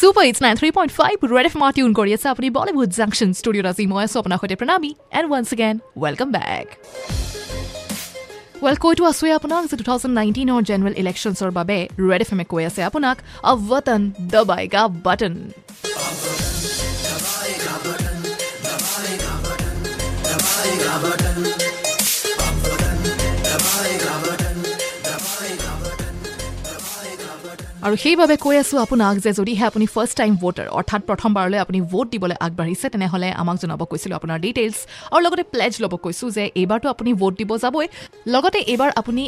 Super, it's 93.5 Red FM tune Korea Sapri Bollywood Junction Studio Razi Moya Sopna Khote Pranami and once again welcome back. Well, koitu aswe apunak se 2019 or general elections or babe Red FM koya se apunak ab watan dabayega button. Dabayega button, dabayega button, button. আৰু সেইবাবে কৈ আছোঁ আপোনাক যে যদিহে আপুনি first time voter অৰ্থাৎ প্ৰথমবাৰলৈ আপুনি ভোট দিবলৈ আগবাঢ়িছে তেনেহ'লে আমাক জনাব কৈছিলোঁ আপোনাৰ ডিটেইলছ আৰু লগতে প্লেজ ল'ব কৈছোঁ যে এইবাৰতো আপুনি ভোট দিব যাবই। লগতে এইবাৰ আপুনি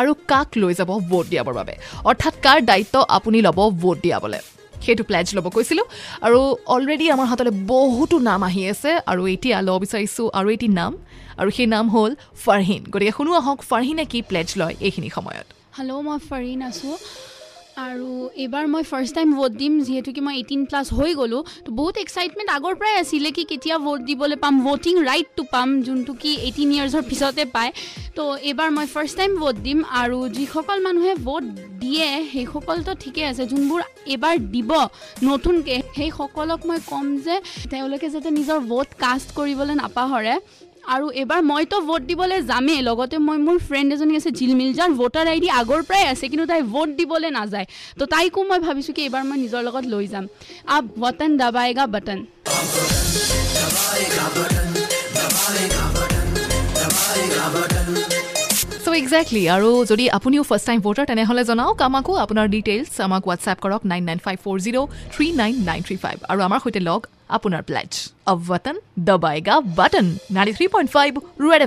আৰু কাক লৈ যাব ভোট দিয়াবৰ বাবে? অৰ্থাৎ কাৰ দায়িত্ব আপুনি ল'ব ভোট দিয়াবলৈ? সেইটো প্লেজ ল'ব কৈছিলোঁ। আৰু অলৰেডি আমাৰ হাতলৈ বহুতো নাম আহি আছে আৰু এতিয়া ল'ব বিচাৰিছোঁ আৰু এটি নাম। আৰু সেই নাম হ'ল ফাৰহিন। গতিকে শুনো আহক ফাৰহিনে কি প্লেজ লয় এইখিনি সময়ত? হেল্ল' মই ফৰিন আছোঁ। আৰু এইবাৰ মই ফাৰ্ষ্ট টাইম ভোট দিম যিহেতুকে মই এইটিন প্লাছ হৈ গ'লোঁ। তো বহুত এক্সাইটমেণ্ট আগৰ পৰাই আছিলে কি কেতিয়া ভোট দিবলৈ পাম ভোটিং ৰাইটটো পাম যোনটো কি এইটিন ইয়াৰ্ছৰ পিছতে পায়। তো এইবাৰ মই ফাৰ্ষ্ট টাইম ভোট দিম আৰু যিসকল মানুহে ভোট দিয়ে সেইসকলতো ঠিকে আছে। যোনবোৰ এইবাৰ দিব নতুনকৈ সেইসকলক মই ক'ম যে তেওঁলোকে যাতে নিজৰ ভোট কাষ্ট কৰিবলৈ নাপাহৰে। আৰু এইবাৰ মইতো ভোট দিবলৈ যামেই। লগতে মই মোৰ ফ্ৰেণ্ড এজনী আছে ঝিলমিল। যাৰ ভোটাৰ আই ডি আগৰ পৰাই আছে কিন্তু তাই ভোট দিবলৈ নাযায়। তো তাইকো মই ভাবিছোঁ কি এইবাৰ মই নিজৰ লগত লৈ যাম। আব ৱতন দাবাইগা বটন। একজেক্টলি আৰু যদি আপুনিও ফাৰ্ষ্ট টাইম ভোটাৰ তেনেহ'লে জনাওক আমাকো আপোনাৰ ডিটেইলছ আমাক হোৱাটছএপ কৰক nine nine five four zero' three nine nine three five আৰু আমাৰ সৈতে লগ আপোনাৰ প্লেজ অৱ ৱতন দবাইগা button ninety three point five red